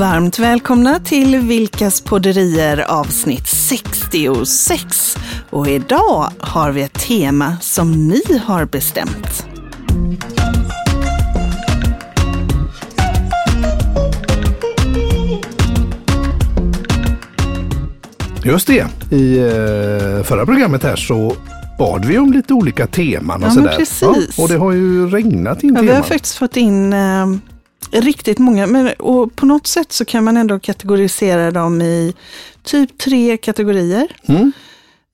Varmt välkomna till Vilkas podderier avsnitt 66. Och idag har vi ett tema som ni har bestämt. Just det, i eh, förra programmet här så bad vi om lite olika teman och Ja, sådär. precis. och det har ju regnat in Ja, vi teman. har faktiskt fått in eh, riktigt många, men, och på något sätt så kan man ändå kategorisera dem i typ tre kategorier. Mm.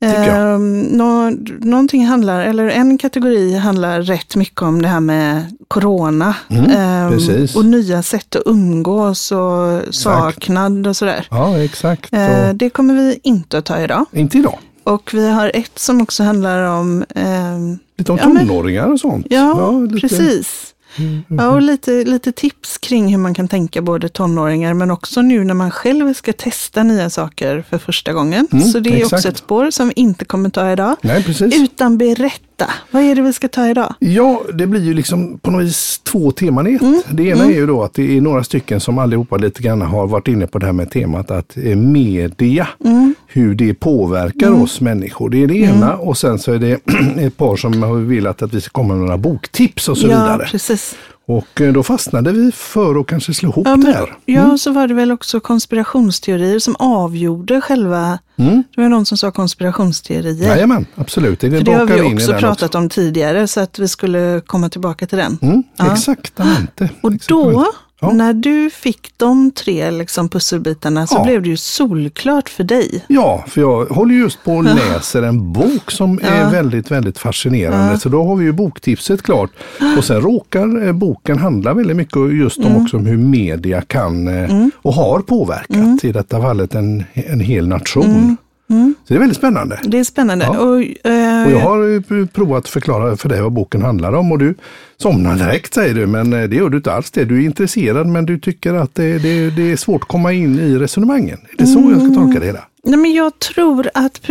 Eh, nå, någonting handlar, eller en kategori handlar rätt mycket om det här med corona. Mm, Eh, och nya sätt att umgås och saknad och sådär. Ja, exakt. Eh, det kommer vi inte att ta idag. inte idag. Och vi har ett som också handlar om ehm, Lite om Ja, men- tonåringar och sånt. Ja, lite- precis. Mm, Ja, och lite, lite tips kring hur man kan tänka både tonåringar men också nu när man själv ska testa nya saker för första gången. Mm, Så det är också exakt. ett spår som vi inte kommer ta idag. Nej, precis. Utan berätta, vad är det vi ska ta idag? Ja, det blir ju liksom på något vis två teman i ett. Mm, Det ena är ju då att det är några stycken som allihopa lite grann har varit inne på det här med temat att eh, media, Mm. hur det påverkar oss människor. Det är det ena och sen så är det ett par som har velat att vi ska komma med några boktips och så ja, vidare. precis. Och eh, då fastnade vi för att kanske slå ihop Ja, det men, här. ja, så var det väl också konspirationsteorier som avgjorde själva, Mm. det var någon som sa konspirationsteorier. Jajamän, absolut. Det För det har vi också pratat om tidigare så att vi skulle komma tillbaka till den. Mm, Ja. Exaktamente. Och Exaktamente. då, Ja. när du fick de tre liksom, pusselbitarna så Ja. blev det ju solklart för dig. Ja, för jag håller just på och läser en bok som Ja. är väldigt, väldigt fascinerande. Så då har vi ju boktipset klart. Och sen råkar eh, boken handla väldigt mycket just om Mm. också hur media kan eh, och har påverkat, i detta fallet en, en hel nation. Mm. Så det är väldigt spännande. Det är spännande. Ja. Och, eh, Och jag har provat att förklara för dig vad boken handlar om och du somnar direkt säger du, men eh, det gör du inte alls det. Du är intresserad men du tycker att det, det, det är svårt att komma in i resonemangen. Är det så jag ska tolka det hela? Nej, men jag tror att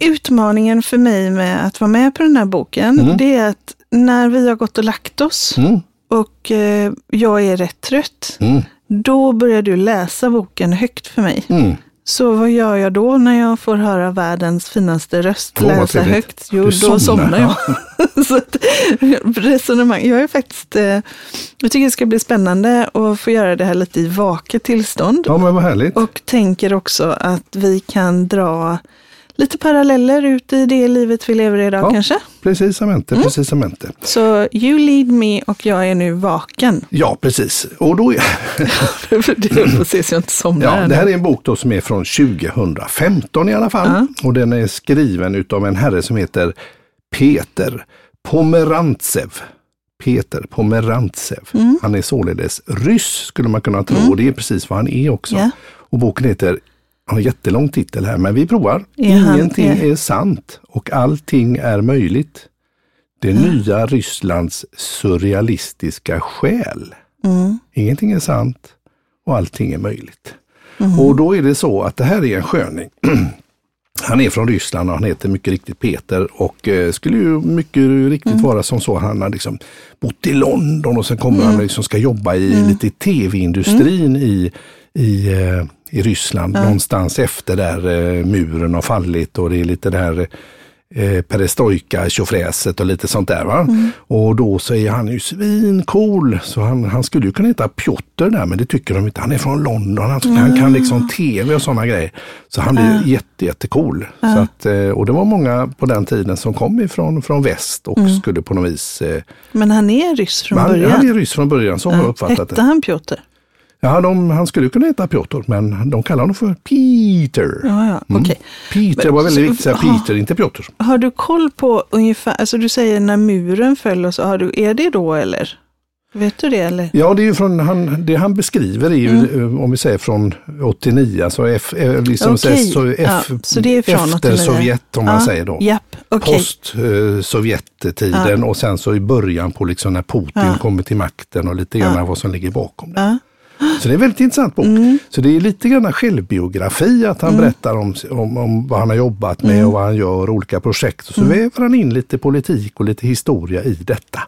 utmaningen för mig med att vara med på den här boken, det är att när vi har gått och lagt oss Mm, och eh, jag är rätt trött, mm, då börjar du läsa boken högt för mig. Så vad gör jag då när jag får höra världens finaste röst Åh, vad läsa högt? Jo, Du då somnar. somnar jag. så att, resonemang. Jag är faktiskt, eh, jag tycker det ska bli spännande att få göra det här lite i vaket tillstånd. Ja men vad härligt. Och tänker också att vi kan dra lite paralleller ut i det livet vi lever i idag Ja. kanske. Precisamente, Mm. precisamente. Så you lead me och jag är nu vaken. Ja, precis. Och då, det får se så jag inte somnar. ja, det här är en bok då som är från 2015 i alla fall. Och den är skriven utav en herre som heter Peter Pomerantsev. Peter Pomerantsev. Mm. Han är således ryss skulle man kunna tro och det är precis vad han är också. Ja. Och boken heter, har en jättelång titel här, men vi provar. Ingenting är- sant och allting är möjligt. Det nya Rysslands surrealistiska själ. Mm. Ingenting är sant och allting är möjligt. Och då är det så att det här är en sköning. Han är från Ryssland och han heter mycket riktigt Peter och eh, skulle ju mycket riktigt vara som så. Han har liksom bott i London och sen kommer han liksom ska jobba i lite i tv-industrin i, i, eh, i Ryssland. Någonstans efter där eh, muren har fallit och det är lite där eh, perestrojka tjofräset och lite sånt där. Va? Och då så är han ju svincool. Så han, han skulle ju kunna heta Piotr där men det tycker de inte. Han är från London, han, han kan liksom tv och sådana grejer. Så han är jätte, jättecool. Så att, eh, och det var många på den tiden som kom ifrån från väst och skulle på något vis... Eh, Men han är ryss från han, början. han är ryss från början, så har jag uppfattat Hette det. han Piotr? Ja, de, han skulle kunna heta Piotr men de kallar honom för Peter. Ja, ja, okej. Peter Men- var väldigt så- viktigt ah. Peter, inte Piotr. Har du koll på ungefär, alltså du säger när muren föll och så, har du, är det då eller? Vet du det eller? Ja, det är från, han, det han beskriver är ju, Mm. eh, om vi säger från 89, alltså F, eh, liksom Okej, så, ja, F, så det är från efter 89. Sovjet om man Ja, säger då. Japp, okej. Post eh, Sovjettiden och sen så i början på liksom när Putin Ja. kommer till makten och lite grann vad som ligger bakom det. Så det är en väldigt intressant bok. Mm. Så det är lite grann självbiografi att han berättar om, om, om vad han har jobbat med Mm. och vad han gör, olika projekt. Och så väver han in lite politik och lite historia i detta.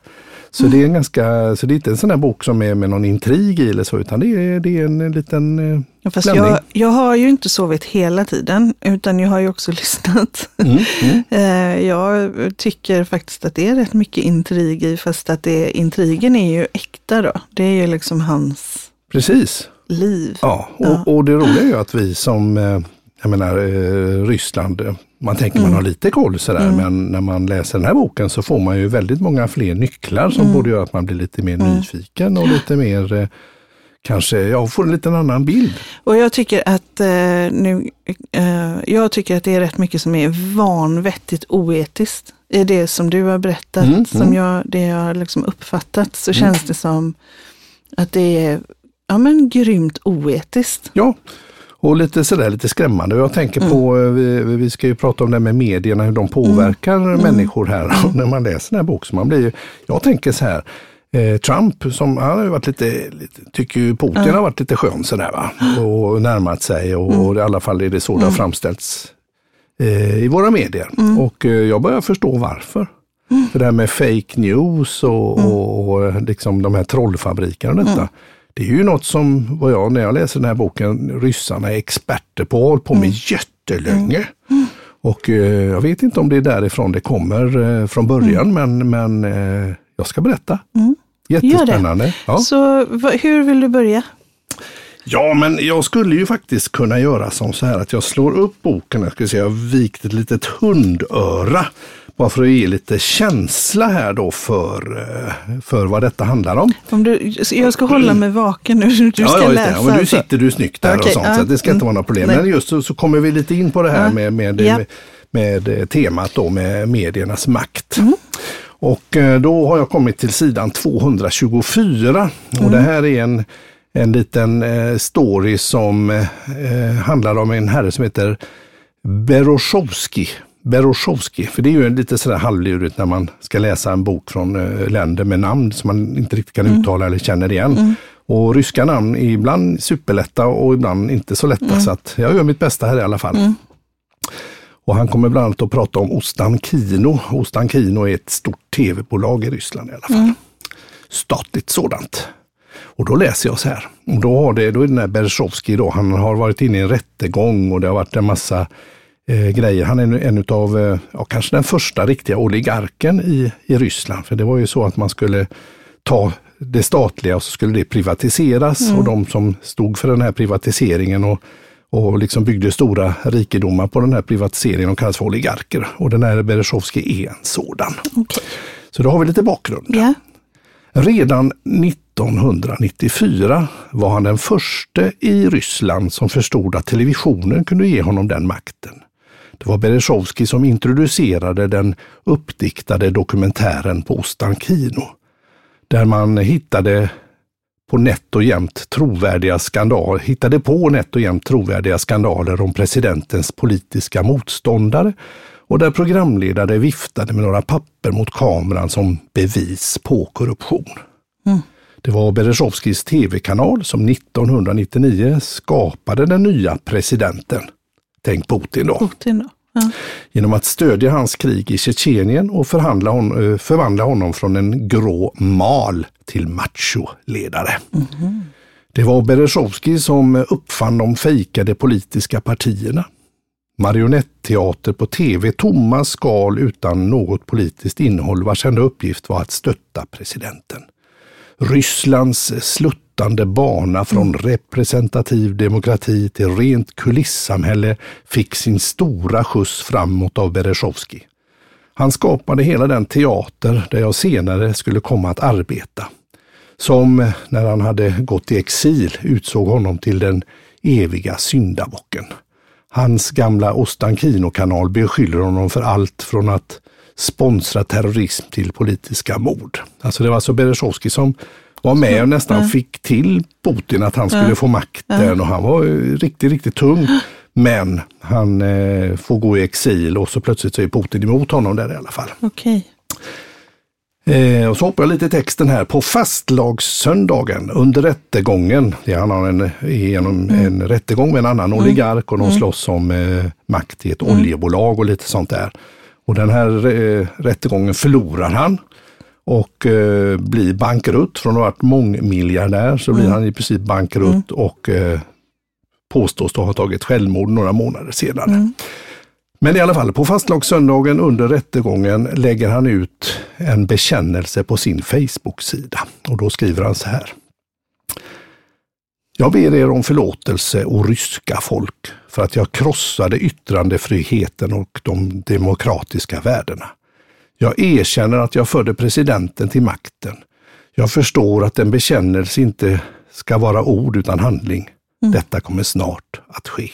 Så det är en ganska, så det är inte en sån där bok som är med någon intrig i eller så, utan det är, det är en liten eh, Ja, fast blandning. jag, jag har ju inte sovit hela tiden, utan jag har ju också lyssnat. Mm, mm. Eh, Jag tycker faktiskt att det är rätt mycket intrig i, fast att det, intrigen är ju äkta då. Det är ju liksom hans Precis. liv. Ja, och, Ja. och det roliga är ju att vi som, eh, jag menar eh, Ryssland, man tänker man har lite koll sådär, men när man läser den här boken så får man ju väldigt många fler nycklar som borde göra att man blir lite mer nyfiken och lite mer, eh, kanske, ja, får en liten annan bild. Och jag tycker att eh, nu, eh, jag tycker att det är rätt mycket som är vanvettigt oetiskt i det som du har berättat. Mm, som mm. Jag, det jag har liksom uppfattat så känns det som att det är ja, men grymt oetiskt. Ja, och lite sådär lite skrämmande. Jag tänker på, eh, vi, vi ska ju prata om det med medierna, hur de påverkar människor här. Och när man läser den här boken, man blir ju, jag tänker så här, eh, Trump, som han har ju varit lite, lite tycker ju Putin har varit lite skön sådär va. Och närmat sig och, och i alla fall är det så det har framställts eh, i våra medier. Och eh, jag börjar förstå varför. För det här med fake news och, och, och liksom de här trollfabrikerna och detta. Det är ju något som, vad jag, när jag läser den här boken, ryssarna är experter på och hållit på med jättelänge. Och eh, jag vet inte om det är därifrån det kommer eh, från början, men, men eh, jag ska berätta. Jättespännande. Ja. Så va, hur vill du börja? Ja, men jag skulle ju faktiskt kunna göra som så här att jag slår upp boken, jag ska säga, jag har vikt ett litet hundöra. Bara för att ge lite känsla här då för, eh, för vad detta handlar om. Om du, jag ska hålla mig vaken nu. Du ska ja, läsa. Ja, men du alltså. sitter du snyggt där Okej, och sånt, ja, så det ska inte vara några problem. Nej. Men just så, så kommer vi lite in på det här Ja. med, med, med, med eh, temat då med mediernas makt. Mm. Och eh, då har jag kommit till sidan 224 och Mm. det här är en, en liten story som handlar om en herre som heter Beroshovski. Beroshovski, för det är ju lite sådär halvlurigt när man ska läsa en bok från eh, länder med namn som man inte riktigt kan uttala eller känner igen. Och ryska namn är ibland superlätta och ibland inte så lätta, så att jag gör mitt bästa här i alla fall. Och han kommer bland annat att prata om Ostankino. Ostankino är ett stort tv-bolag i Ryssland i alla fall. Statligt sådant. Och då läser jag så här. Och då, har det, då är den här Berezovskij då, han har varit inne i en rättegång och det har varit en massa eh, grejer. Han är en, en utav, eh, ja, kanske den första riktiga oligarken i, i Ryssland. För det var ju så att man skulle ta det statliga och så skulle det privatiseras. Och de som stod för den här privatiseringen och, och liksom byggde stora rikedomar på den här privatiseringen, de kallas för oligarker. Och den här Berezovskij är en sådan. Okej. Så då har vi lite bakgrund. Ja. Redan 1994 var han den första i Ryssland som förstod att televisionen kunde ge honom den makten. Det var Berezovskij som introducerade den uppdiktade dokumentären på Ostankino. Där man hittade på nätt och jämnt trovärdiga skandaler, hittade på nätt och jämnt trovärdiga skandaler om presidentens politiska motståndare och där programledare viftade med några papper mot kameran som bevis på korruption. Det var Berezovskijs tv-kanal som 1999 skapade den nya presidenten. Tänk Putin då. Putin då. Ja. Genom att stödja hans krig i Tjetjenien och hon, eh, förvandla honom från en grå mal till macholedare. Det var Berezovskij som uppfann de fejkade politiska partierna. Marionetteater på tv, tomma skal utan något politiskt innehåll vars enda uppgift var att stötta presidenten. Rysslands sluttande bana från representativ demokrati till rent kulissamhälle fick sin stora skjuts framåt av Berezovskij. Han skapade hela den teater där jag senare skulle komma att arbeta. Som, när han hade gått i exil, utsåg honom till den eviga syndabocken. Hans gamla Ostankino-kanal beskyller honom för allt från att sponsra terrorism till politiska mord. Alltså det var alltså Berezovskij som var med och nästan fick till Putin att han skulle få makten och han var riktigt, riktigt tung. Men han eh, får gå i exil och så plötsligt så är Putin emot honom där i alla fall. Okej. Eh, och så hoppar jag lite i texten här. På fastlagssöndagen under rättegången, det han har en, genom en rättegång med en annan oligark och de slåss om eh, makt i ett oljebolag och lite sånt där. Och den här eh, rättegången förlorar han. Och eh, blir bankrutt. Från att ha varit mångmiljardär så blir han i princip bankrutt och eh, påstås då ha tagit självmord några månader senare. Men i alla fall, på fastlagssöndagen under rättegången lägger han ut en bekännelse på sin Facebook-sida. Och då skriver han så här. Jag ber er om förlåtelse och ryska folk för att jag krossade yttrandefriheten och de demokratiska värdena. Jag erkänner att jag förde presidenten till makten. Jag förstår att en bekännelse inte ska vara ord utan handling. Detta kommer snart att ske.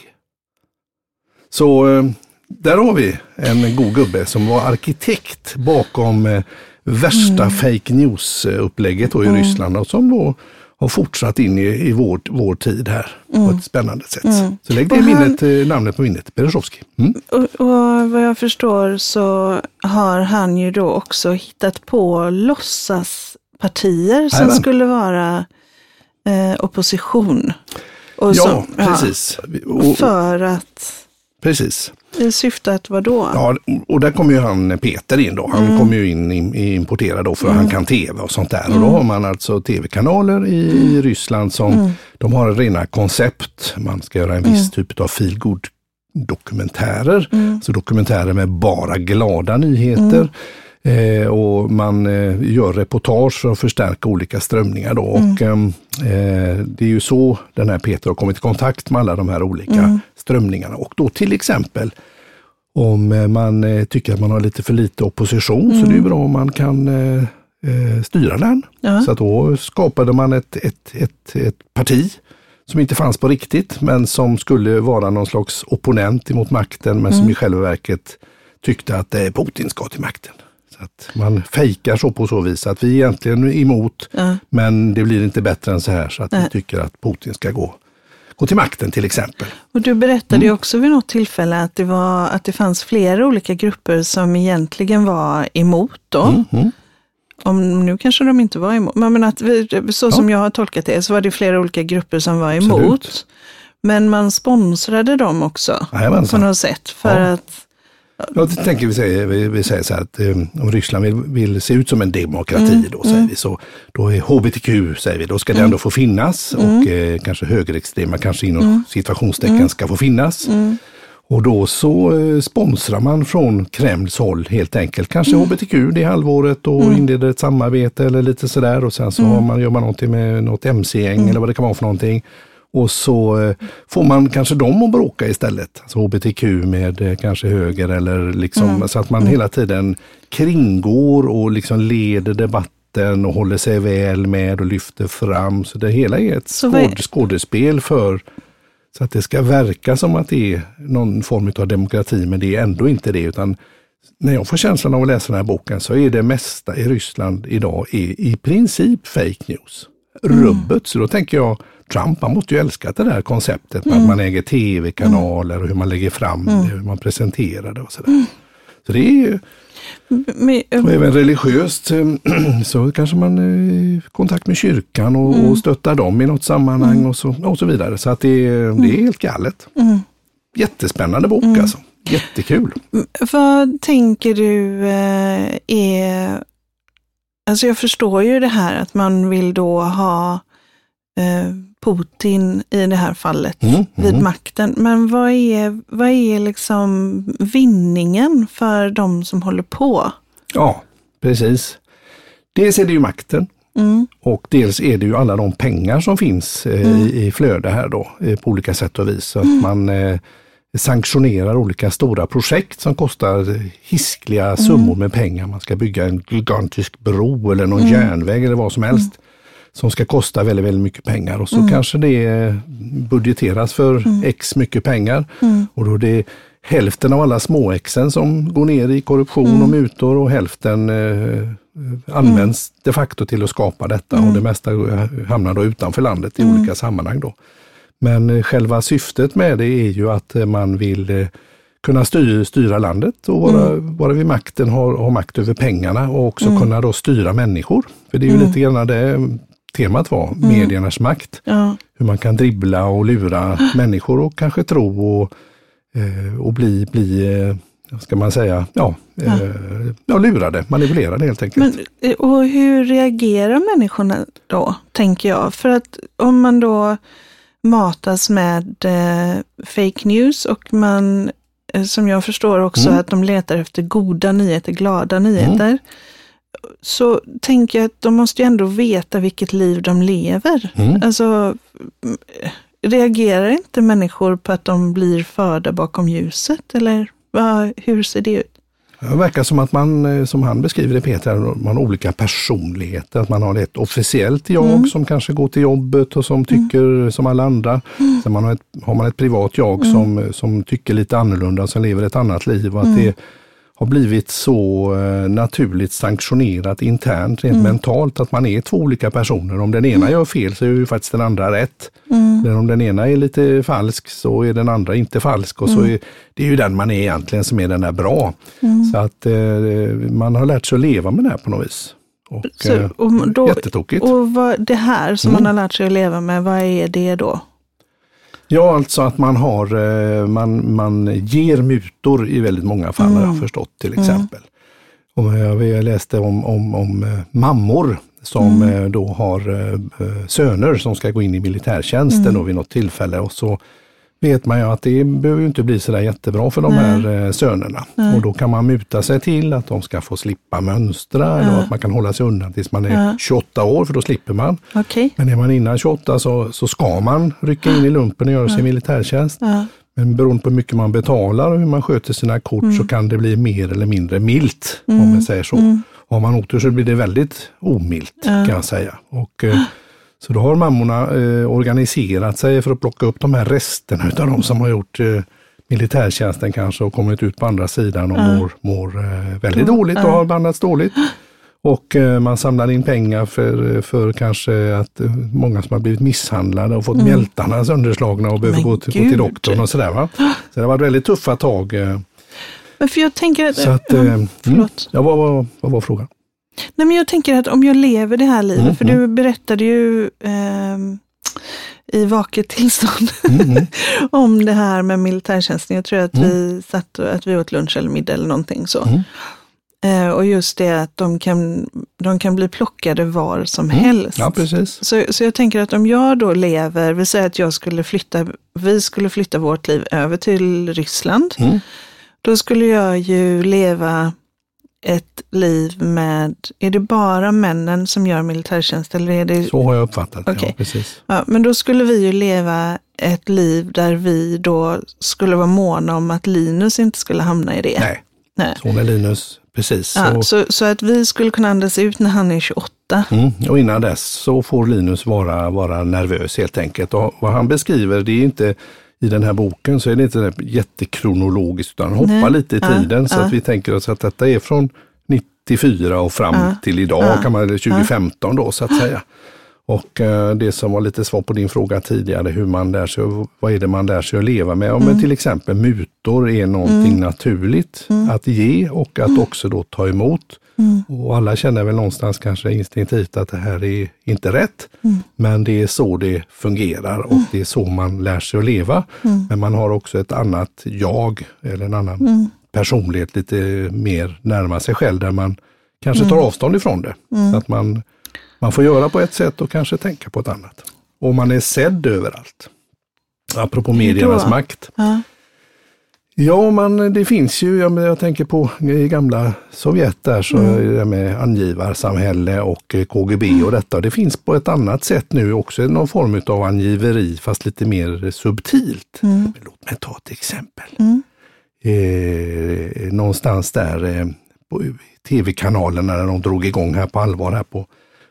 Så eh, där har vi en god gubbe som var arkitekt bakom eh, värsta fake news-upplägget i Ryssland och som då har fortsatt in i, i vår, vår tid här på ett spännande sätt. Så lägg det han- minnet, eh, namnet på minnet, Berezovskij. Mm. Och, och vad jag förstår så har han ju då också hittat på låtsaspartier som skulle vara eh, opposition. Och Ja, som- precis. Och, För att, precis. I syfte att vadå? Ja, och där kommer ju han Peter in då. Han Mm. kommer ju in importerad då för han kan tv och sånt där. Och Mm. då har man alltså tv-kanaler i, i Ryssland som de har rena koncept. Man ska göra en Mm. viss typ av feelgood dokumentärer. Så dokumentärer med bara glada nyheter. Eh, och man eh, gör reportage för att förstärka olika strömningar. Då. Och, ehm, eh, det är ju så den här Peter har kommit i kontakt med alla de här olika strömningarna. Och då till exempel om man tycker att man har lite för lite opposition så det är ju bra om man kan styra den. Ja. Så att då skapade man ett, ett, ett, ett parti som inte fanns på riktigt men som skulle vara någon slags opponent emot makten men som i själva verket tyckte att Putin ska till makten. Att man fejkar så på så vis att vi är egentligen emot Ja. men det blir inte bättre än så här så att vi tycker att Putin ska gå, gå till makten till exempel. Och du berättade Mm. också vid något tillfälle att det, var, att det fanns flera olika grupper som egentligen var emot då. Mm. Om, nu kanske de inte var emot, men att vi, så som jag har tolkat det så var det flera olika grupper som var emot. Absolut. Men man sponsrade dem också på Jajamensan. något sätt. För Ja. att, Jag tänker vi säger, vi, vi säger så här att eh, om Ryssland vill, vill se ut som en demokrati Mm, då säger vi så, då är HBTQ säger vi, då ska det ändå få finnas Mm. och eh, kanske högerextrema kanske inom situationstecken ska få finnas. Mm. Och då så eh, sponsrar man från Kremls håll helt enkelt, kanske Mm. HBTQ det halvåret och inleder ett samarbete eller lite sådär och sen så Mm. har man, gör man någonting med något MC-gäng eller vad det kan vara för någonting. Och så eh, får man kanske dem att bråka istället. Alltså HBTQ med eh, kanske höger eller liksom Mm. så att man hela tiden kringgår och liksom leder debatten och håller sig väl med och lyfter fram. Så det hela är ett skåd, skådespel för så att det ska verka som att det är någon form av demokrati men det är ändå inte det utan när jag får känslan av att läsa den här boken så är det mesta i Ryssland idag i princip fake news. Rubbet, så då tänker jag Trump, han måste ju älska det där konceptet med att man äger tv-kanaler och hur man lägger fram det, hur man presenterar det och sådär. Så det är ju, men, och även religiöst så kanske man är i kontakt med kyrkan och, och stöttar dem i något sammanhang och, så, och så vidare. Så att det, är- det är helt galet. Jättespännande bok alltså. Jättekul. vad tänker du eh, är... Alltså jag förstår ju det här att man vill då ha eh, Putin i det här fallet Mm, vid mm. makten. Men vad är, vad är liksom vinningen för de som håller på? Ja, precis. Dels är det ju makten Mm, och dels är det ju alla de pengar som finns eh, i, i flöde här då eh, på olika sätt och vis. Så att man eh, sanktionerar olika stora projekt som kostar hiskliga summor med pengar. Man ska bygga en gigantisk bro eller någon järnväg eller vad som helst. Som ska kosta väldigt, väldigt mycket pengar. Och så kanske det budgeteras för x mycket pengar. Och då är det hälften av alla småexen som går ner i korruption och mutor och hälften eh, används de facto till att skapa detta. Och det mesta hamnar då utanför landet i olika sammanhang. Då. Men eh, själva syftet med det är ju att eh, man vill eh, kunna styra, styra landet och vara, vara vid makten, ha, ha makt över pengarna och också kunna då styra människor. För det är ju lite grann det temat var, mediernas makt. ja, Hur man kan dribbla och lura människor och kanske tro och, eh, och bli, bli eh, ska man säga, ja, ja. Eh, ja lurade, manipulerade helt enkelt. Men, och hur reagerar människorna då, tänker jag? För att om man då matas med eh, fake news och man, som jag förstår också, mm. att de letar efter goda nyheter, glada nyheter. Mm. Så tänker jag att de måste ju ändå veta vilket liv de lever. Mm. Alltså, reagerar inte människor på att de blir förda bakom ljuset? Eller vad, hur ser det ut? Det verkar som att man, eh, som han beskriver det Peter, man har olika personligheter. Att man har ett officiellt jag mm. som kanske går till jobbet och som mm. tycker mm. som alla andra. Mm. Sen man har, ett, har man ett privat jag mm. som, som tycker lite annorlunda, som lever ett annat liv. Och att mm. det har blivit så eh, naturligt sanktionerat internt, rent mm. mentalt, att man är två olika personer. Om den ena mm. gör fel så är ju faktiskt den andra rätt. Mm. Men om den ena är lite falsk så är den andra inte falsk. Och så mm. är, det är ju den man är egentligen som är den där bra. Mm. Så att eh, man har lärt sig att leva med det här på något vis. Och, så, eh, och då, jättetokigt. Och vad, det här som man mm. har lärt sig att leva med, vad är det då? Ja, alltså att man har, eh, man, man ger mutor i väldigt många fall mm. har jag mm. förstått till exempel. Mm. Och jag läste om, om, om eh, mammor som mm. Eh, då har söner som ska gå in i militärtjänsten mm. vid något tillfälle och så vet man ju att det behöver inte bli sådär jättebra för de Nej. här eh, sönerna. Nej. Och då kan man muta sig till att de ska få slippa mönstra ja. eller att man kan hålla sig undan tills man är ja. 28 år för då slipper man. Okay. Men är man innan 28 så, så ska man rycka in i lumpen och göra ja. sin militärtjänst. Ja. Men beroende på hur mycket man betalar och hur man sköter sina kort mm. så kan det bli mer eller mindre milt mm. om man säger så. Mm. Har man otur så blir det väldigt omilt kan jag säga. Och, eh, så då har mammorna eh, organiserat sig för att plocka upp de här resterna utav de som har gjort eh, militärtjänsten kanske och kommit ut på andra sidan och mm. mår, mår eh, väldigt dåligt och har behandlats dåligt. Och eh, man samlar in pengar för, för kanske att eh, många som har blivit misshandlade och fått mm. mjältarna sönderslagna och behöver gå till, gå till doktorn och sådär. Va? Så det har varit väldigt tuffa tag. Eh. Men för jag tänker att... Så att mm, ja, vad, vad, vad var frågan? Nej, men jag tänker att om jag lever det här livet, mm, för du mm. berättade ju eh, i vaket tillstånd mm, om det här med militärtjänsten. Jag tror att mm. vi satt att vi åt lunch eller middag eller någonting så. Mm. Eh, och just det att de kan, de kan bli plockade var som helst. Ja, precis. Så, så jag tänker att om jag då lever, vi säger att jag skulle flytta, vi skulle flytta vårt liv över till Ryssland. Då skulle jag ju leva ett liv med, är det bara männen som gör militärtjänst? Eller är det... Så har jag uppfattat det, okay. ja, precis. Ja, men då skulle vi ju leva ett liv där vi då skulle vara måna om att Linus inte skulle hamna i det. Nej, Nej. så är Linus, precis. Ja, så, så att vi skulle kunna andas ut när han är 28. Mm, och innan dess så får Linus vara, vara nervös helt enkelt. Och vad han beskriver, det är inte i den här boken så är det inte jättekronologiskt utan hoppar Nej. lite i tiden ja, så ja. att vi tänker oss att detta är från 94 och fram ja. till idag, kan man, eller 2015 då så att säga. Och eh, det som var lite svar på din fråga tidigare, hur man lär sig, vad är det man lär sig att leva med? Ja, mm. men till exempel mutor är någonting mm. naturligt mm. att ge och att mm. också då ta emot. Mm. Och alla känner väl någonstans kanske instinktivt att det här är inte rätt. Mm. Men det är så det fungerar och det är så man lär sig att leva. Men man har också ett annat jag eller en annan personlighet lite mer närmare sig själv där man kanske tar avstånd ifrån det. Att man man får göra på ett sätt och kanske tänka på ett annat. Och man är sedd överallt. Apropå mediernas makt. Ja. Ja, man, det finns ju, jag, jag tänker på i gamla Sovjet där, så mm. det med angivarsamhälle och eh, KGB och detta. Det finns på ett annat sätt nu också någon form av angiveri, fast lite mer subtilt. Mm. Låt mig ta ett exempel. Mm. Eh, någonstans där eh, på tv-kanalerna när de drog igång här på allvar här på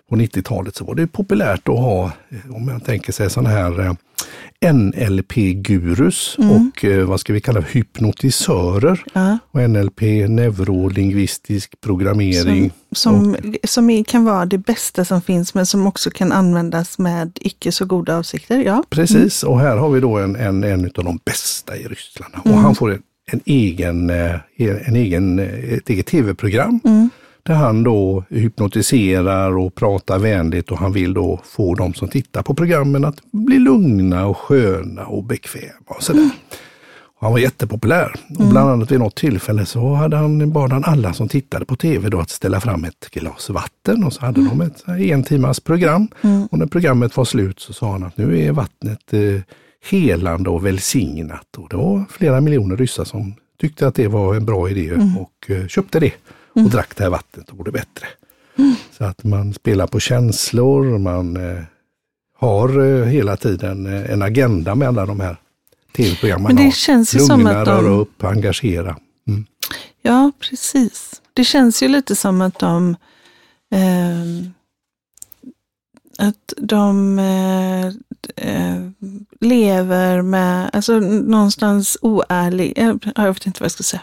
på 90-talet så var det populärt att ha, om man tänker sig sådana här eh, NLP-gurus mm. och eh, vad ska vi kalla hypnotisörer. Ja. Och NLP, neurolingvistisk programmering. Som, som, som kan vara det bästa som finns men som också kan användas med icke så goda avsikter. Ja. Precis, mm. och här har vi då en, en, en av de bästa i Ryssland. Och mm. han får en, en egen, eh, en egen, ett eget tv-program. Mm där han då hypnotiserar och pratar vänligt och han vill då få de som tittar på programmen att bli lugna och sköna och bekväma och sådär. Mm. Han var jättepopulär. Och bland annat vid något tillfälle så hade han, bad han alla som tittade på tv då att ställa fram ett glas vatten och så hade de ett här en timmas program. Och när programmet var slut så sa han att nu är vattnet eh, helande och välsignat. Och det var flera miljoner ryssar som tyckte att det var en bra idé och eh, köpte det och drack det här vattnet och blev bättre. Så att man spelar på känslor, man eh, har eh, hela tiden eh, en agenda med alla de här tv-program man Men det har. känns ju Lugna, som att de- röra upp, engagera. Mm. Ja, precis. Det känns ju lite som att de ehm, att de eh, lever med, alltså någonstans oärlig, eh, jag vet inte vad jag ska säga.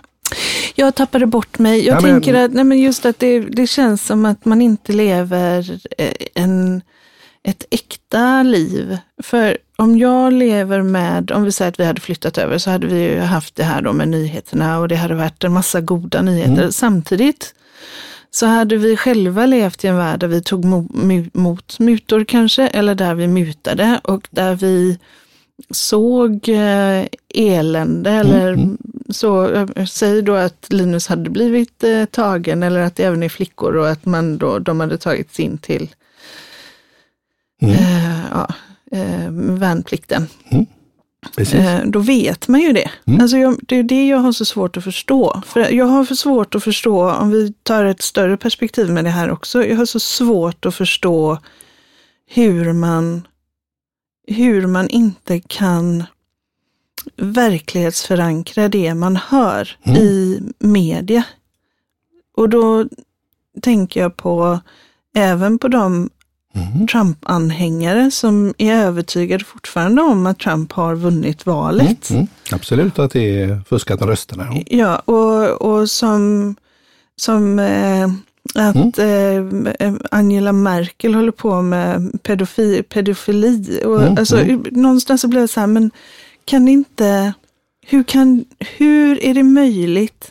Jag tappade bort mig. Jag Ja, men- tänker att, nej men just att det, det känns som att man inte lever eh, en, ett äkta liv. För om jag lever med, om vi säger att vi hade flyttat över så hade vi ju haft det här då med nyheterna och det hade varit en massa goda nyheter. Samtidigt så hade vi själva levt i en värld där vi tog mot mutor kanske, eller där vi mutade och där vi såg eh, elände eller så, eh, säg då att Linus hade blivit eh, tagen eller att det även är flickor och att man då, de hade tagits in till eh, ja, värnplikten. Eh, då vet man ju det. Alltså jag, det är det jag har så svårt att förstå. För jag har för svårt att förstå, om vi tar ett större perspektiv med det här också, jag har så svårt att förstå hur man, hur man inte kan verklighetsförankra det man hör i media. Och då tänker jag på även på de Trump-anhängare som är övertygade fortfarande om att Trump har vunnit valet. Mm. Absolut att det är fuskat med rösterna. Ja. Ja, och, och som, som eh, att eh, Angela Merkel håller på med pedofi, pedofili. Och, Mm, alltså, Någonstans så blir det så här, men kan inte, hur, kan, hur är det möjligt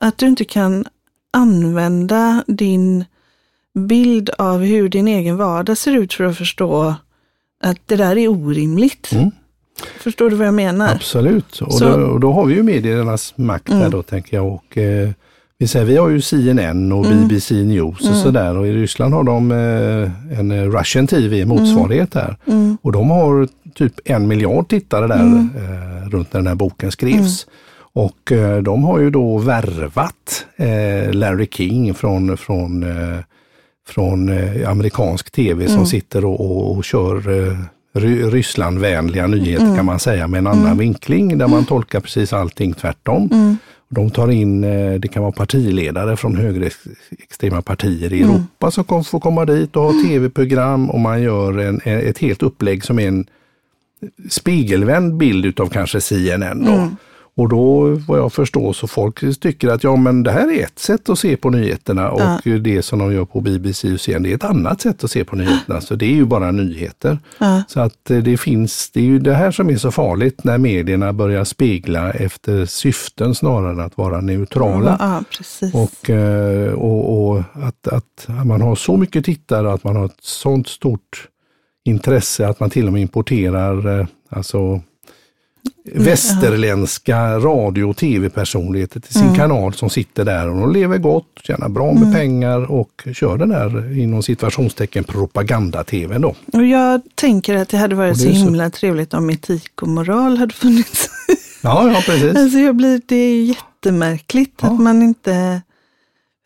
att du inte kan använda din bild av hur din egen vardag ser ut för att förstå att det där är orimligt? Mm. Förstår du vad jag menar? Absolut, och, Så- då, och då har vi ju mediernas makt här då tänker jag. Och, eh, vi, säger, vi har ju CNN och BBC News och sådär och i Ryssland har de eh, en eh, Russian TV motsvarighet där. Och de har typ en miljard tittare där eh, runt när den här boken skrevs. Och eh, de har ju då värvat eh, Larry King från, från, från amerikansk tv som sitter och, och, och kör Ry- Rysslandvänliga nyheter kan man säga med en annan vinkling där man tolkar precis allting tvärtom. De tar in, eh, det kan vara partiledare från högerextrema partier i Europa som får komma dit och ha tv-program och man gör en, ett helt upplägg som är en spegelvänd bild utav kanske CNN. Då. Och då vad jag förstår så folk tycker att ja men det här är ett sätt att se på nyheterna och det som de gör på BBC och CNN det är ett annat sätt att se på nyheterna. Så det är ju bara nyheter. Så att eh, det finns, det är ju det här som är så farligt när medierna börjar spegla efter syften snarare än att vara neutrala. Ja, precis. Och, eh, och, och att, att man har så mycket tittare, att man har ett sånt stort intresse att man till och med importerar eh, alltså, västerländska radio och tv-personligheter till sin kanal som sitter där och de lever gott, tjänar bra med pengar och kör den där inom situationstecken propaganda-tv då. Och jag tänker att det hade varit så det så- himla trevligt om etik och moral hade funnits. Ja, ja precis. alltså jag blir, det är jättemärkligt Ja. att man inte,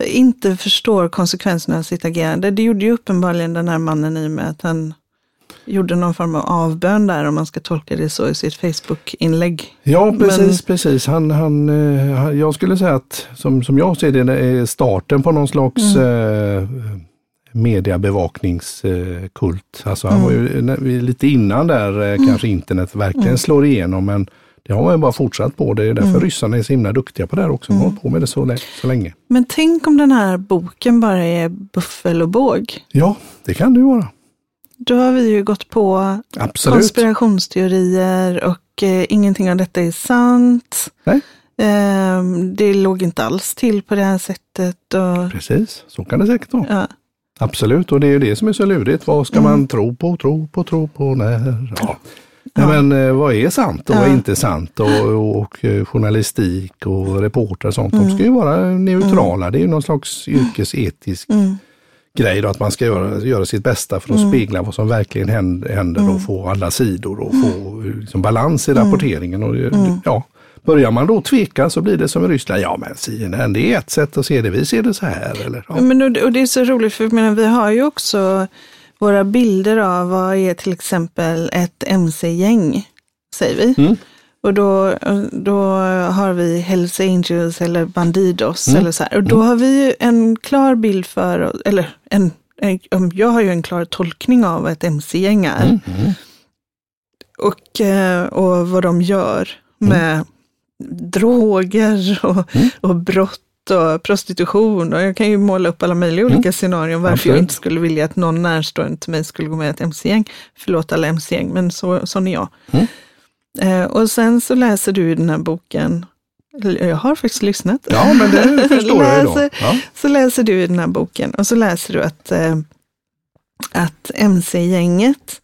inte förstår konsekvenserna av sitt agerande. Det gjorde ju uppenbarligen den här mannen i och med att han gjorde någon form av avbön där, om man ska tolka det så, i sitt Facebook-inlägg. Ja, precis, Men- precis. Han, han, eh, han, jag skulle säga att som, som jag ser det, det är starten på någon slags eh, mediebevakningskult. Alltså han var ju vi- lite innan där eh, kanske internet verkligen slår igenom, men det har man ju bara fortsatt på. Det är därför ryssarna är så himla duktiga på det här också. De har hållit på med det så, så länge. Men tänk om den här boken bara är buffel och båg. Ja, det kan det ju vara. Då har vi ju gått på Absolut. konspirationsteorier och eh, ingenting av detta är sant. Nej, Eh, det låg inte alls till på det här sättet. Och, precis. Så kan det säkert vara. ja. Absolut, och det är ju det som är så lurigt. Vad ska man tro på, tro på, tro på, när? Ja. Nej, men eh, vad är sant och vad är Ja. inte sant? Och, och, eh, journalistik och reporter och sånt, Mm. de ska ju vara neutrala. Det är ju någon slags yrkesetisk Mm. Grej då, att man ska göra, göra sitt bästa för att spegla vad som verkligen händer, händer Mm. och få alla sidor och få eh, liksom, balans i rapporteringen. Och, eh, ja, börjar man då tveka så blir det som i Ryssland, ja men CNN det är ett sätt att se det, vi ser det så här. Eller, ja. Men, och, det är så roligt för menar, vi har ju också våra bilder av vad är till exempel ett mc-gäng, säger vi. Mm. Och då, då har vi Hells Angels eller Bandidos Mm. eller så här. Och då har vi ju en klar bild för, eller en, en, jag har ju en klar tolkning av vad ett mc-gäng är. Mm, mm. Och, eh, och vad de gör med droger och, Mm. och brott och prostitution. Och jag kan ju måla upp alla möjliga olika scenarion varför jag Mm. Absolut. inte skulle vilja att någon närstående till mig skulle gå med i ett mc-gäng. Förlåt alla mc-gäng, men så, sån är jag. Mm. Eh, och sen så läser du den här boken, jag har faktiskt lyssnat. Ja, men det förstår jag ju då. Läser- Ja. Så läser du i den här boken och så läser du att, eh, att mc-gänget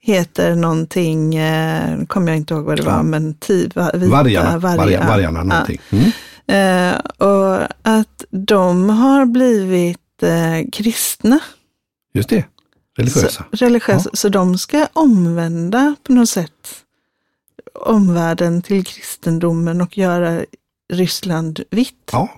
heter någonting, eh, kommer jag inte ihåg vad det Ja. var, men tiva, vita, Vargarna, vargar. vargarna, vargarna någonting. Mm. Ja. Eh, och att de har blivit eh, kristna, Just det, religiösa. så, religiösa, så de ska omvända på något sätt omvärlden till kristendomen och göra Ryssland vitt. Ja,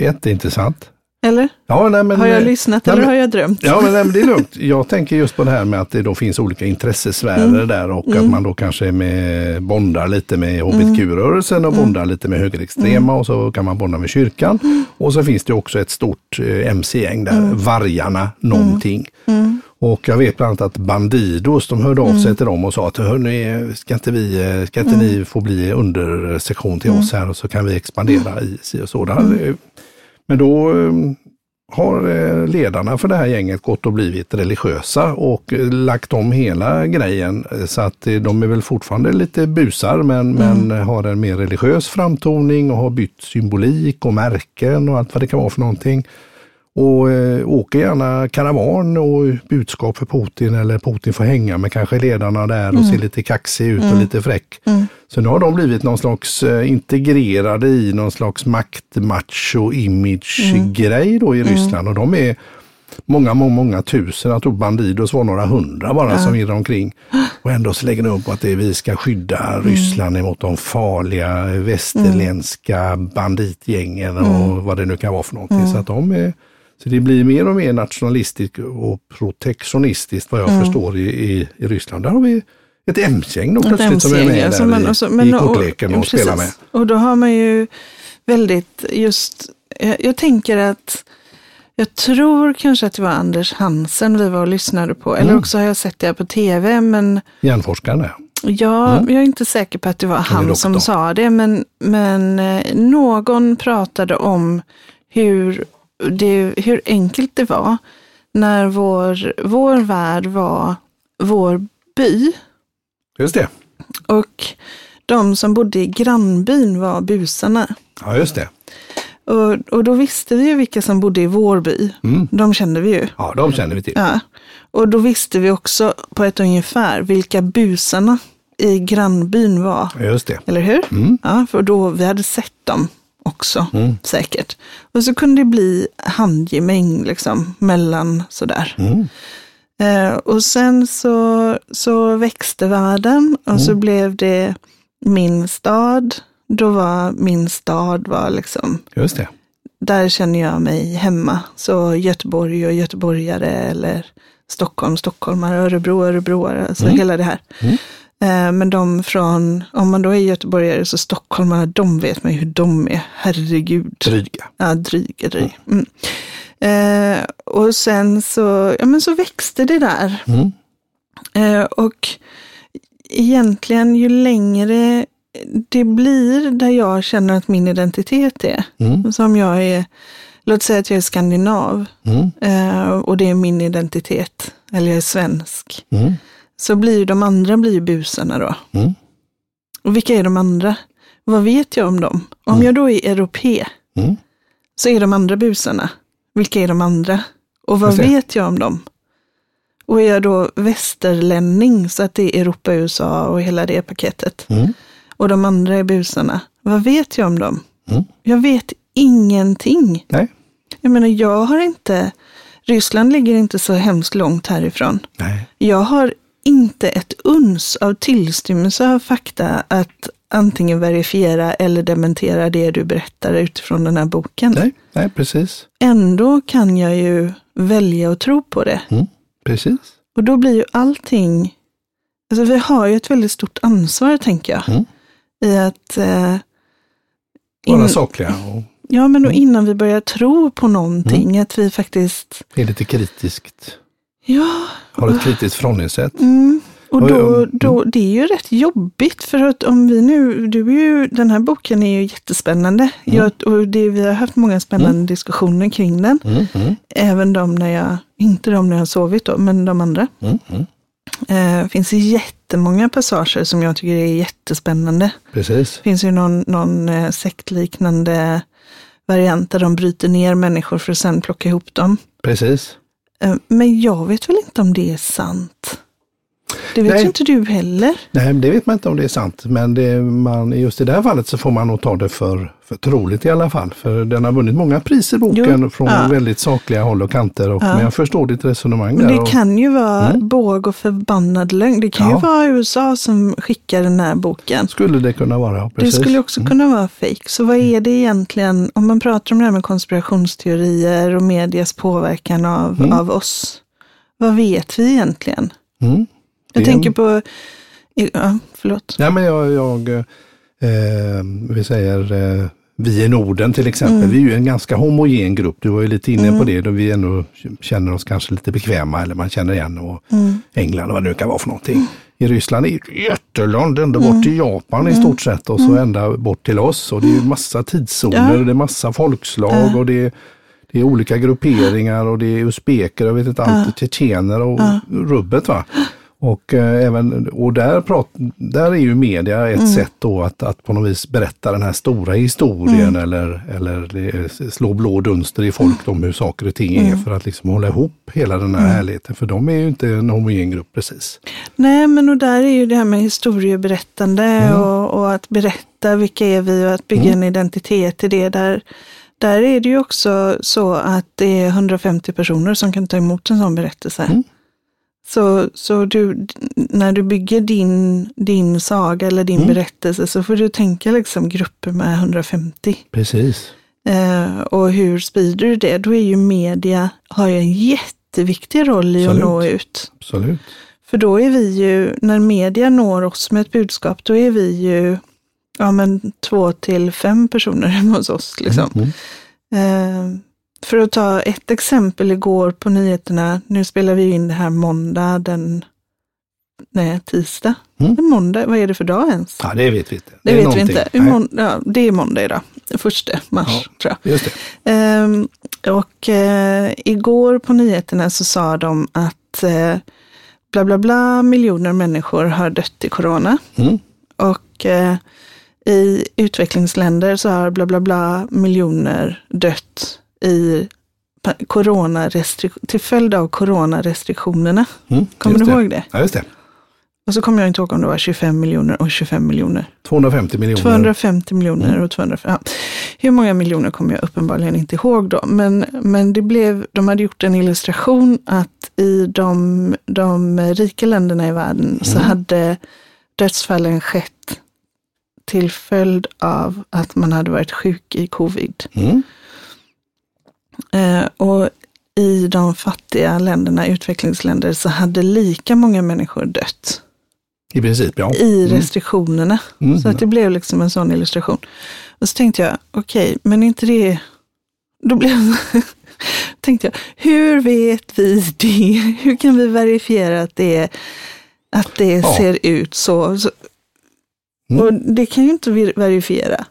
jätteintressant. Eller? Ja, nej, men, har jag eh, lyssnat nej, eller men- har jag drömt? Ja, men, nej, men det är lugnt. Jag tänker just på det här med att det då finns olika intressesfärer Mm. där och att man då kanske med, bondar lite med hbtq-rörelsen Mm. och bondar lite med högerextrema och så kan man bonda med kyrkan. Mm. Och så finns det också ett stort eh, mc-gäng där, Vargarna någonting. Mm. Och jag vet bland annat att Bandidos, de hörde av sig till dem och sa att hörni, ska inte, vi, ska inte ni få bli undersektion till oss här och så kan vi expandera i si och så. Där. Men då eh, har eh, ledarna för det här gänget gått och blivit religiösa och eh, lagt om hela grejen. Så att de är väl fortfarande lite busar men, men har en mer religiös framtoning och har bytt symbolik och märken och allt vad det kan vara för någonting. Och eh, åker gärna karavan och budskap för Putin eller Putin får hänga med kanske ledarna där och se lite kaxig ut och lite fräck. Så nu har de blivit någon slags eh, integrerade i någon slags maktmacho image grej då i Ryssland. Och de är många, många, många tusen. Jag tror Bandidos var några hundra bara som irrar omkring. Och ändå så lägger de upp att det är, vi ska skydda Ryssland emot de farliga västerländska banditgängen och vad det nu kan vara för någonting. Så, att de är, så det blir mer och mer nationalistiskt och protektionistiskt vad jag förstår i, i, i Ryssland. Där har vi ett MC-gäng då plötsligt som är med alltså, där men- i, och så- i men- kortleken och, precis. spelar med. Och då har man ju väldigt just, jag, jag tänker att jag tror kanske att det var Anders Hansen vi var och lyssnade på, eller Mm. också har jag sett det på tv, men Hjärnforskaren. Ja, jag är inte säker på att det var han doktor. som sa det, men, men eh, någon pratade om hur, det, hur enkelt det var när vår, vår värld var vår by Just det. och de som bodde i grannbyn var busarna. Ja, just det. Och, och då visste vi ju vilka som bodde i vår by. Mm. De kände vi ju. Ja, de känner vi till. Ja. Och då visste vi också på ett ungefär vilka busarna i grannbyn var. Just det. Eller hur? Mm. Ja, för då vi hade sett dem också Mm. säkert. Och så kunde det bli handgemäng liksom mellan sådär. Mm. Eh, och sen så, så växte världen och så Mm. blev det min stad. Då var min stad var liksom, Just det. där känner jag mig hemma. Så Göteborg och göteborgare eller Stockholm, stockholmare, Örebro, örebroare, alltså Mm. hela det här. Mm. Eh, Men de från, om man då är göteborgare så stockholmare, de vet man ju hur de är. Herregud. Dryga. Ja, dryga, dryga. Mm. Eh, och sen så, ja men så växte det där. Mm. Eh, och egentligen ju längre det blir där jag känner att min identitet är. Mm. Som jag är, låt säga att jag är skandinav Mm. eh, och det är min identitet. Eller jag är svensk. Så blir ju de andra blir ju busarna då. Mm. Och vilka är de andra? Vad vet jag om dem? Om Mm. jag då är europé Mm. så är de andra busarna. Vilka är de andra? Och vad vet jag om dem? och är jag då västerlänning, så att det är Europa, USA och hela det paketet, Mm. och de andra är busarna, vad vet jag om dem? Mm. Jag vet ingenting. Nej, Jag menar, jag har inte, Ryssland ligger inte så hemskt långt härifrån. nej, Jag har inte ett uns av tillstymmelse av fakta att antingen verifiera eller dementera det du berättar utifrån den här boken. nej, nej, precis. Ändå kan jag ju välja att tro på det. Mm. Precis. Och då blir ju allting, alltså vi har ju ett väldigt stort ansvar tänker jag. Mm. I att eh, Vara in- sakliga och Ja, men Mm. då innan vi börjar tro på någonting, att vi faktiskt, är lite kritiskt. Ja, Har ett kritiskt förhållningssätt. mm, och då, oj, då, det är ju rätt jobbigt för att om vi nu, du är ju, den här boken är ju jättespännande. Mm. Jag, och det, vi har haft många spännande diskussioner kring den. Mm, mm, Även de när jag, inte de när jag har sovit då, men de andra. mm, mm. Det finns jättemånga passager som jag tycker är jättespännande. Precis. Det finns ju någon, någon eh, sektliknande variant där de bryter ner människor för att sen plocka ihop dem. Precis. Eh, men jag vet väl inte om det är sant. Det vet Nej. ju inte du heller. Nej, det vet man inte om det är sant. Men det, man, just i det här fallet så får man nog ta det för, för troligt i alla fall. För den har vunnit många priser boken Jo, från ja. väldigt sakliga håll och kanter. Och, Ja. Men jag förstår ditt resonemang Men det och, kan ju vara Mm. båg och förbannad lögn. Det kan Ja. ju vara USA som skickar den här boken. Skulle det kunna vara, Det precis. Mm. skulle också kunna vara fake. Så vad är det egentligen, om man pratar om det här med konspirationsteorier och medias påverkan av, Mm. av oss. Vad vet vi egentligen? Mm. Jag tänker en- på, ja, förlåt. Nej, men jag, jag eh, vi säger eh, vi i Norden till exempel, Mm. vi är ju en ganska homogen grupp. Du var ju lite inne på det, då vi ändå känner oss kanske lite bekväma eller man känner igen och Mm. England och vad det nu kan vara för någonting. I Ryssland är det jätteland, ända Mm. bort till Japan i stort sett och så ända bort till oss. Och det är ju massa tidszoner, Ja. och det är massa folkslag och det är, det är olika grupperingar och det är usbeker och jag vet inte allt, tjetjener och rubbet va. Och, eh, även, och där, prat, där är ju media ett Mm. sätt då att, att på något vis berätta den här stora historien Mm. eller, eller det- slå blå dunster i folk om hur saker och ting Mm. är för att liksom hålla ihop hela den här härligheten. För de är ju inte en homogen grupp precis. Nej, men och där är ju det här med historieberättande Mm. och, och att berätta vilka är vi och att bygga en identitet i det. Där, där är det ju också så att det är 150 personer som kan ta emot en sån berättelse. Mm. Så, så du, när du bygger din, din saga eller din Mm. berättelse så får du tänka liksom grupper med 150. Precis. Eh, och hur sprider du det? Då är ju media, har ju en jätteviktig roll i Absolut. att nå ut. Absolut. För då är vi ju, när media når oss med ett budskap, då är vi ju ja, men två till fem personer hemma hos oss. Liksom. Mm. Eh, för att ta ett exempel igår på nyheterna, nu spelar vi in det här måndag den, nej tisdag, Mm. Det måndag, vad är det för dag ens? Ja, det vet vi inte. Det, är vet vi någonting. inte. Nej, Imorgon, ja, det är måndag idag, första mars Ja. tror jag. Just det. Ehm, och eh, igår på nyheterna så sa de att eh, bla bla bla miljoner människor har dött i corona. Mm. Och eh, i utvecklingsländer så har bla bla bla miljoner dött i till följd av coronarestriktionerna. Mm. Kommer du det. ihåg det? Ja, just det. Och så kommer jag inte ihåg om det var 25 miljoner och 25 miljoner. 250 miljoner. 250 miljoner Mm. och 250. Ja. Hur många miljoner kommer jag uppenbarligen inte ihåg då. Men, men det blev, de hade gjort en illustration att i de, de rika länderna i världen så Mm. hade dödsfallen skett till följd av att man hade varit sjuk i covid. Mm. Eh, och i de fattiga länderna, utvecklingsländer, så hade lika många människor dött I princip, ja. i Mm. restriktionerna. Mm. Så att det blev liksom en sån illustration. Och så tänkte jag, okej, men inte det... Då blev tänkte jag, hur vet vi det? Hur kan vi verifiera att det, att det Ja. ser ut så? så Mm. Och det kan ju inte vi verifiera.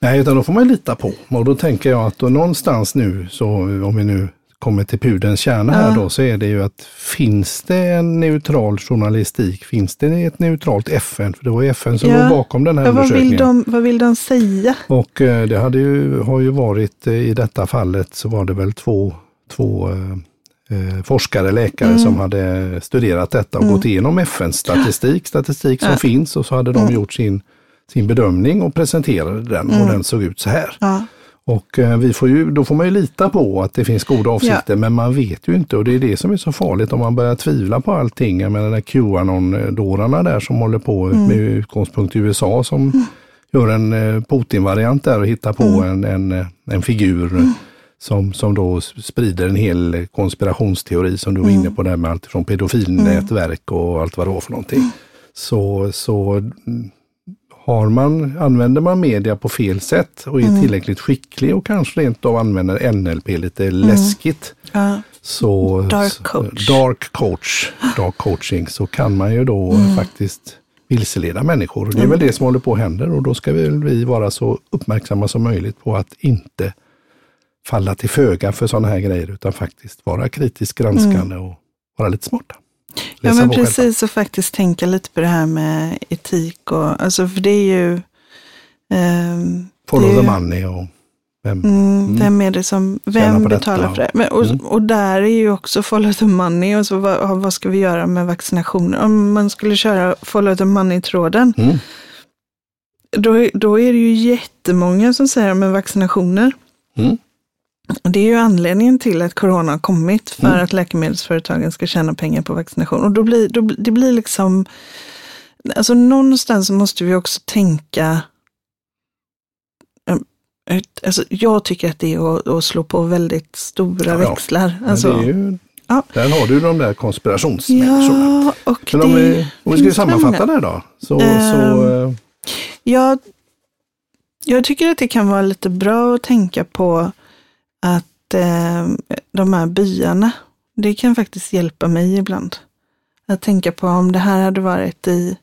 Nej, utan då får man lita på. Och då tänker jag att då någonstans nu, så om vi nu kommer till pudelns kärna här då, så är det ju att finns det en neutral journalistik, finns det ett neutralt FN? För det var ju FN som Ja. låg bakom den här Ja, vad, undersökningen. vill de, vad vill de säga? Och eh, det hade ju, har ju varit eh, i detta fallet så var det väl två, två eh, eh, forskare, läkare Mm. som hade studerat detta och gått igenom FNs statistik, statistik som Ja. finns och så hade de gjort sin, sin bedömning och presenterade den Mm. och den såg ut så här. Ja. Och eh, vi får ju, då får man ju lita på att det finns goda avsikter, men man vet ju inte och det är det som är så farligt om man börjar tvivla på allting. Jag menar, Qanon-dårarna där som håller på Mm. med utgångspunkt i USA som gör en eh, Putin-variant där och hittar på Mm. en, en, eh, en figur som, som då sprider en hel konspirationsteori som du var Mm. inne på där med allt från pedofilnätverk och allt vad det var för någonting. Mm. Så, så mm, har man, använder man media på fel sätt och är Mm. tillräckligt skicklig och kanske rent av använder NLP lite läskigt. Ja. Så, Dark coach. dark coach, dark coaching, så kan man ju då Mm. faktiskt vilseleda människor. Det är väl det som håller på att hända och då ska väl vi vara så uppmärksamma som möjligt på att inte falla till föga för sådana här grejer utan faktiskt vara kritiskt granskande och vara lite smarta. Mm. Ja men på själva. precis och faktiskt tänka lite på det här med etik och alltså för det är ju ehm, Follow det the money och vem, Mm, Vem är det som, vem betalar för det? Men, och, Mm. och där är ju också follow the money och så vad, vad ska vi göra med vaccinationer? Om man skulle köra follow the money-tråden, Mm. då, då är det ju jättemånga som säger med vaccinationer. Mm. Och Det är ju anledningen till att corona har kommit, för Mm. att läkemedelsföretagen ska tjäna pengar på vaccination. Och då blir, då, det blir liksom, alltså någonstans måste vi också tänka, eh, alltså jag tycker att det är att, att slå på väldigt stora Ja, ja. växlar. Alltså, det är ju, ja. Där har du de där konspirationsmänniskorna. ja, och Men om det vi, om vi ska sammanfatta det då. Så, Ehm, så, eh, Jag, jag tycker att det kan vara lite bra att tänka på att eh, de här byarna, det kan faktiskt hjälpa mig ibland. Att tänka på om det här hade varit i,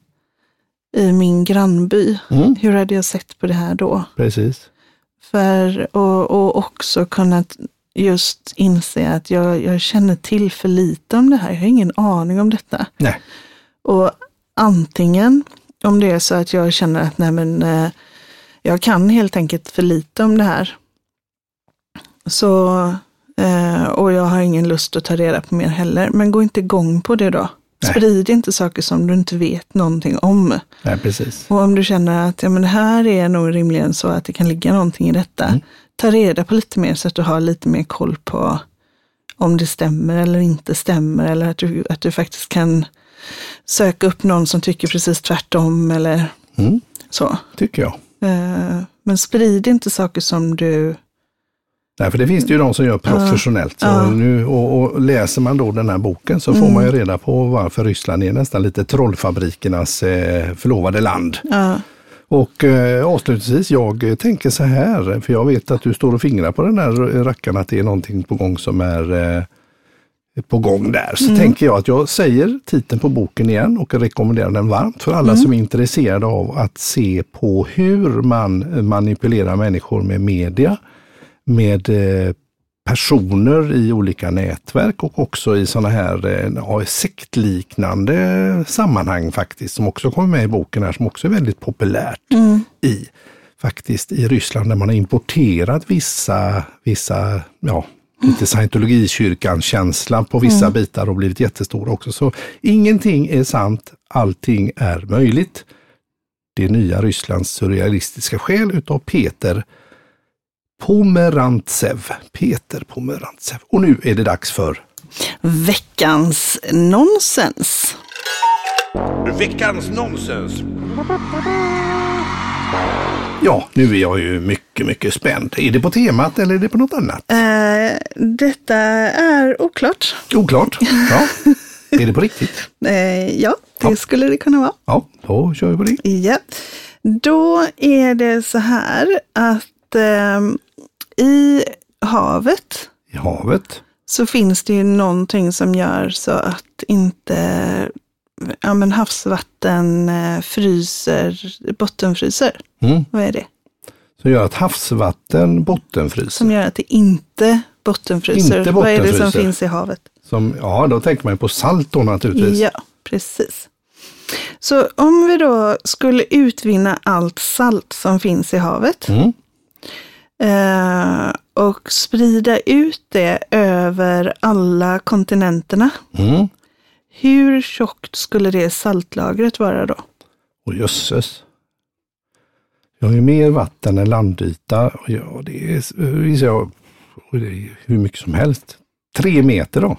i min grannby, mm, hur hade jag sett på det här då? precis. För, och, och också kunnat just inse att jag, jag känner till för lite om det här. Jag har ingen aning om detta. Nej. Och antingen om det är så att jag känner att nej men, eh, jag kan helt enkelt för lite om det här. Så, eh, och jag har ingen lust att ta reda på mer heller. Men gå inte igång på det då. Nej. Sprid inte saker som du inte vet någonting om. Nej, precis. Och om du känner att ja, men det här är nog rimligen så att det kan ligga någonting i detta, Mm. ta reda på lite mer så att du har lite mer koll på om det stämmer eller inte stämmer eller att du, att du faktiskt kan söka upp någon som tycker precis tvärtom eller Mm, så. tycker jag. Eh, Men sprid inte saker som du... Nej, för det finns det ju de som gör professionellt. Så Ja. nu, och, och läser man då den här boken så får Mm. man ju reda på varför Ryssland är nästan lite trollfabrikernas eh, förlovade land. Ja, Och eh, avslutningsvis, jag tänker så här, för jag vet att du står och fingrar på den här rackaren, att det är någonting på gång som är eh, på gång där. Så tänker jag att jag säger titeln på boken igen och rekommenderar den varmt för alla som är intresserade av att se på hur man manipulerar människor med media, med eh, personer i olika nätverk och också i sådana här eh, ja, sektliknande sammanhang faktiskt, som också kommer med i boken här, som också är väldigt populärt mm, i faktiskt i Ryssland där man har importerat vissa, vissa ja, lite scientologikyrkan-känsla på vissa bitar och blivit jättestora också. Så ingenting är sant, allting är möjligt. Det nya Rysslands surrealistiska själ utav Peter Pomerantsev. Peter Pomerantsev. Och nu är det dags för veckans nonsens. Veckans nonsens. Ja, nu är jag ju mycket, mycket spänd. Är det på temat eller är det på något annat? Eh, detta är oklart. Oklart. Ja. Är det på riktigt? Eh, ja, det Ja. skulle det kunna vara. Ja, då kör vi på det. Ja, då är det så här att ehm, i havet I havet. så finns det ju någonting som gör så att inte ja, men havsvatten eh, fryser, bottenfryser. Mm. Vad är det? Som gör att havsvatten bottenfryser. Som gör att det inte bottenfryser. Inte Vad är det som bottenfryser. finns i havet? Som, ja, då tänker man ju på salt då naturligtvis. Ja, precis. Så om vi då skulle utvinna allt salt som finns i havet Mm. Eh, och sprida ut det över alla kontinenterna. Mm. Hur tjockt skulle det saltlagret vara då? Och jösses. Jag har ju mer vatten än landyta. Och ja, det är visar jag, och det är hur mycket som helst. Tre meter då.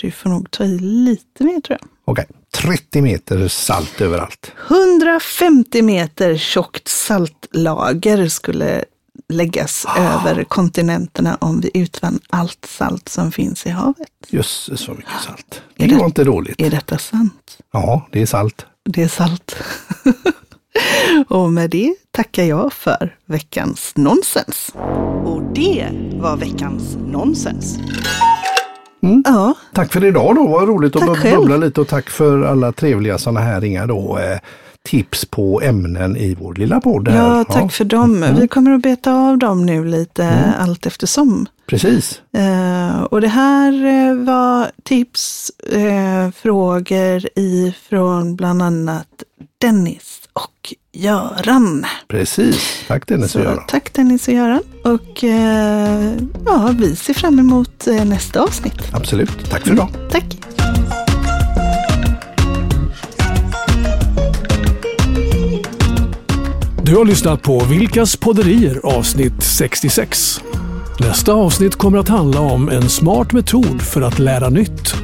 Du får nog ta i lite mer tror jag. Okej, 30 meter salt överallt. 150 meter tjockt saltlager skulle läggas över kontinenterna om vi utvann allt salt som finns i havet. Jösses så mycket salt. Det det- var inte dåligt. Är detta sant? Ja, det är salt. Det är salt. Och med det tackar jag för veckans nonsens. Och det var veckans nonsens. Ja, Tack för idag då, vad roligt att Tack själv. bubbla lite och tack för alla trevliga sådana här inga då, eh, tips på ämnen i vår lilla podd. Ja tack för dem. Vi kommer att beta av dem nu lite allt eftersom. Precis, Eh, och det här eh, var tips, eh, frågor ifrån bland annat Dennis och Göran. precis. Tack Dennis och Så Göran. tack Dennis och Göran. Och eh, ja, vi ser fram emot eh, nästa avsnitt. Absolut, tack för idag. Tack! Du har lyssnat på Vilkas podderier avsnitt 66. Nästa avsnitt kommer att handla om en smart metod för att lära nytt.